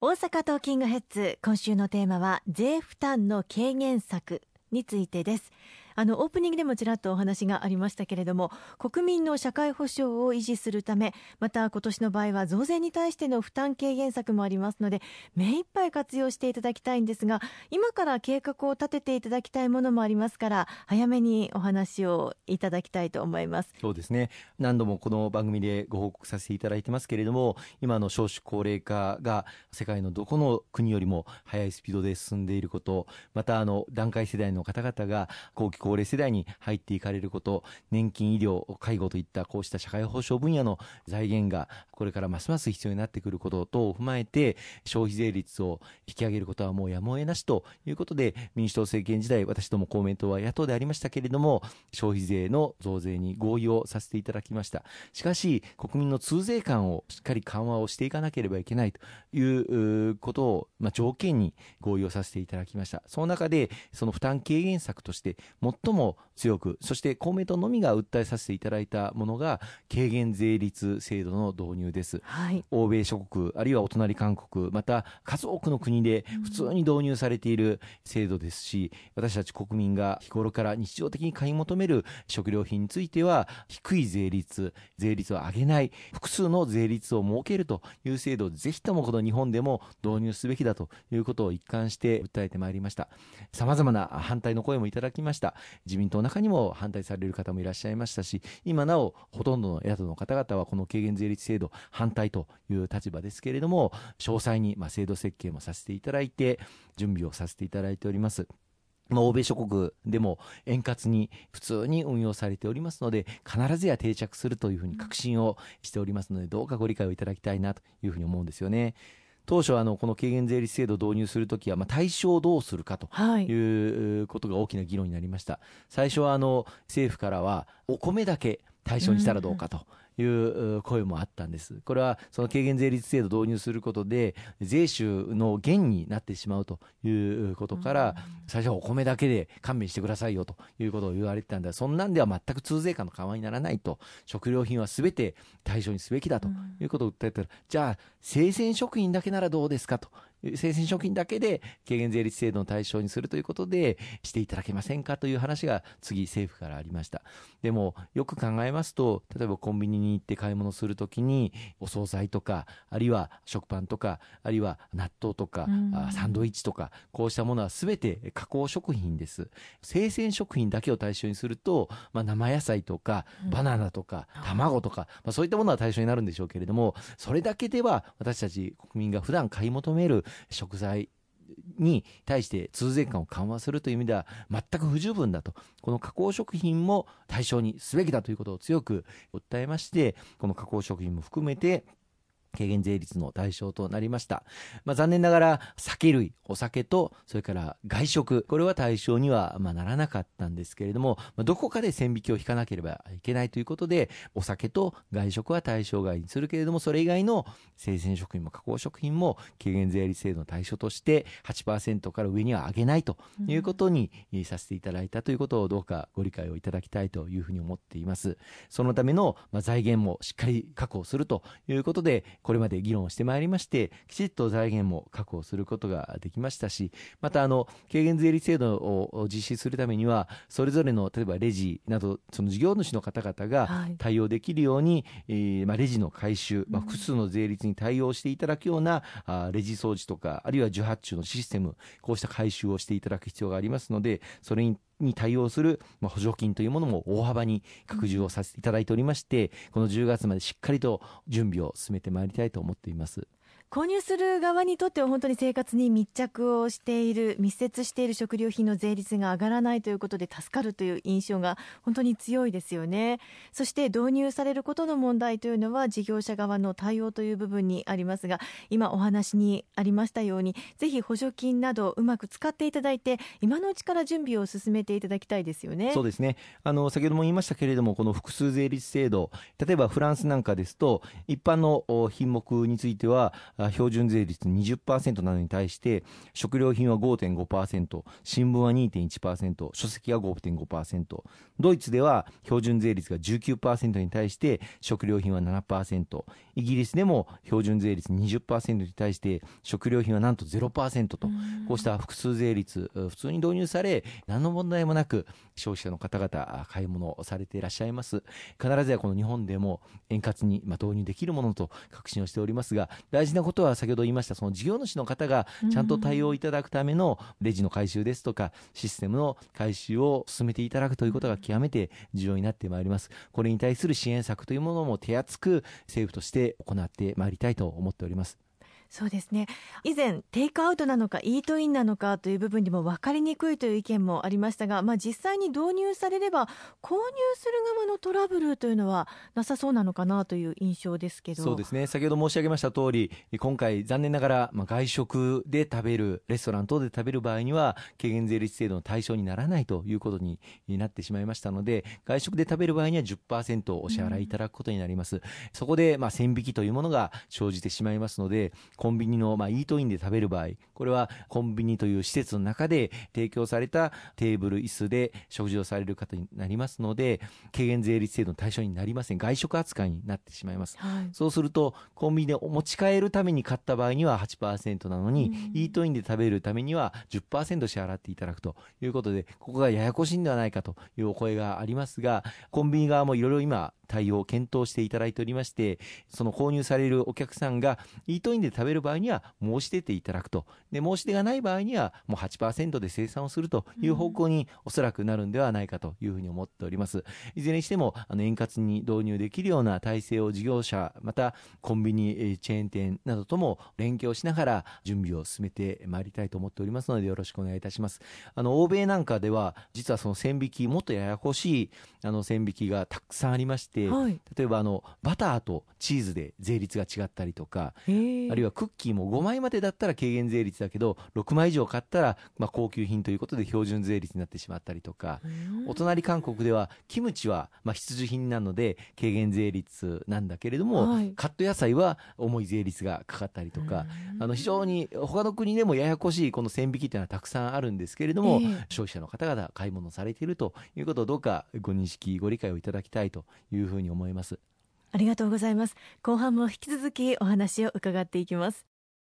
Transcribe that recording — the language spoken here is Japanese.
大阪トーキングヘッズ今週のテーマは税負担の軽減策についてです。あのオープニングでもちらっとお話がありましたけれども国民の社会保障を維持するためまた今年の場合は増税に対しての負担軽減策もありますので目いっぱい活用していただきたいんですが今から計画を立てていただきたいものもありますから早めにお話をいただきたいと思います。そうですね。何度もこの番組でご報告させていただいてますけれども今の少子高齢化が世界のどこの国よりも速いスピードで進んでいることまたあの団塊世代の方々が後期高高齢世代に入っていかれること年金医療介護といったこうした社会保障分野の財源がこれからますます必要になってくること等を踏まえて消費税率を引き上げることはもうやむを得なしということで民主党政権時代私ども公明党は野党でありましたけれども消費税の増税に合意をさせていただきました。しかし国民の通税感をしっかり緩和をしていかなければいけないということを、まあ、条件に合意をさせていただきました。その中でその負担軽減策として最も強くそして公明党のみが訴えさせていただいたものが軽減税率制度の導入です、はい、欧米諸国あるいはお隣韓国また数多くの国で普通に導入されている制度ですし、私たち国民が日頃から日常的に買い求める食料品については低い税率税率を上げない複数の税率を設けるという制度をぜひともこの日本でも導入すべきだということを一貫して訴えてまいりました。さまざまな反対の声もいただきました自民党の中にも反対される方もいらっしゃいましたし今なおほとんどの野党の方々はこの軽減税率制度反対という立場ですけれども詳細にま制度設計もさせていただいて準備をさせていただいておりますまあ、欧米諸国でも円滑に普通に運用されておりますので必ずや定着するというふうに確信をしておりますのでどうかご理解をいただきたいなというふうに思うんですよね。当初あのこの軽減税率制度を導入するときは、まあ、対象をどうするかとい。うことが大きな議論になりました、最初はあの政府からはお米だけ対象にしたらどうかという声もあったんです。これはその軽減税率制度を導入することで税収の減になってしまうということから、最初はお米だけで勘弁してくださいよということを言われてたんだ。そんなんでは全く通税感の緩和にならないと。食料品はすべて対象にすべきだということを訴えたら、じゃあ生鮮食品だけならどうですかと生鮮食品だけで軽減税率制度の対象にするということでしていただけませんかという話が次政府からありました。でもよく考えますと例えばコンビニに行って買い物するときにお惣菜とかあるいは食パンとかあるいは納豆とか、サンドイッチとかこうしたものは全て加工食品です。生鮮食品だけを対象にすると、まあ、生野菜とかバナナとか卵とか、まあ、そういったものは対象になるんでしょうけれどもそれだけでは私たち国民が普段買い求める食材に対して通税感を緩和するという意味では全く不十分だと。この加工食品も対象にすべきだということを強く訴えましてこの加工食品も含めて軽減税率の対象となりました。まあ、残念ながら酒類、お酒とそれから外食、これは対象にはまならなかったんですけれども、まあ、どこかで線引きを引かなければいけないということで、お酒と外食は対象外にするけれども、それ以外の生鮮食品も加工食品も軽減税率制度の対象として8%から上には上げないということにさせていただいたということをどうかご理解をいただきたいというふうに思っています。そのための財源もしっかり確保するということで、これまで議論をしてまいりましてきちっと財源も確保することができましたしまたあの軽減税率制度を実施するためにはそれぞれの例えばレジなどその事業主の方々が対応できるように、はい、えー、まあ、レジの回収、まあ、複数の税率に対応していただくような、うん、あレジ掃除とかあるいは受発注のシステムこうした回収をしていただく必要がありますのでそれにに対応する、ま、補助金というものも大幅に拡充をさせていただいておりまして、この10月までしっかりと準備を進めてまいりたいと思っています。購入する側にとっては本当に生活に密着をしている密接している食料品の税率が上がらないということで助かるという印象が本当に強いですよねそして導入されることの問題というのは事業者側の対応という部分にありますが今お話にありましたようにぜひ補助金などうまく使っていただいて今のうちから準備を進めていただきたいですよね。そうですね。あの先ほども言いましたけれどもこの複数税率制度例えばフランスなんかですと一般の品目については標準税率20%なのに対して食料品は5.5%新聞は2.1%書籍は5.5%ドイツでは標準税率が19%に対して食料品は7%イギリスでも標準税率20%に対して食料品はなんと0%と。こうした複数税率普通に導入され何の問題もなく消費者の方々買い物をされていらっしゃいます。必ずやこの日本でも円滑に導入できるものと確信をしておりますが大事なことは先ほど言いましたその事業主の方がちゃんと対応いただくためのレジの回収ですとかシステムの回収を進めていただくということが極めて重要になってまいります。これに対する支援策というものも手厚く政府として行ってまいりたいと思っておりますそうですね。以前テイクアウトなのかイートインなのかという部分にも分かりにくいという意見もありましたが、まあ、実際に導入されれば購入する側のトラブルというのはなさそうなのかなという印象ですけど。そうですね。先ほど申し上げました通り今回残念ながら、まあ、外食で食べるレストラン等で食べる場合には軽減税率制度の対象にならないということになってしまいましたので外食で食べる場合には10%お支払いいただくことになります、うん、そこで、まあ、線引きというものが生じてしまいますのでコンビニの、まあ、イートインで食べる場合、これはコンビニという施設の中で提供されたテーブル、椅子で食事をされる方になりますので、軽減税率制度の対象になりません。外食扱いになってしまいます。はい、そうすると、コンビニで持ち帰るために買った場合には8%なのに、うん、イートインで食べるためには10%支払っていただくということで、ここがややこしいんではないかというお声がありますが、コンビニ側もいろいろ今、対応を検討していただいておりまして、その購入されるお客さんがイートインで食べる場合には申し出ていただくと。で、申し出がない場合にはもう8%で生産をするという方向におそらくなるんではないかというふうに思っております。いずれにしても、あの、円滑に導入できるような体制を事業者、またコンビニチェーン店などとも連携をしながら準備を進めてまいりたいと思っておりますのでよろしくお願いいたします。あの、欧米なんかでは実はその線引き、もっとややこしいあの線引きがたくさんありましてて、はい、例えばあのバターとチーズで税率が違ったりとか、あるいはクッキーも5枚までだったら軽減税率だけど6枚以上買ったらまあ高級品ということで標準税率になってしまったりとか、お隣韓国ではキムチはまあ必需品なので軽減税率なんだけれども、はい、カット野菜は重い税率がかかったりとか、あの非常に他の国でもややこしいこの線引きというのはたくさんあるんですけれども、消費者の方々買い物されているということをどうかご認識ご理解をいただきたいというふうに思います。ありがとうございます後半も引き続きお話を伺っていきます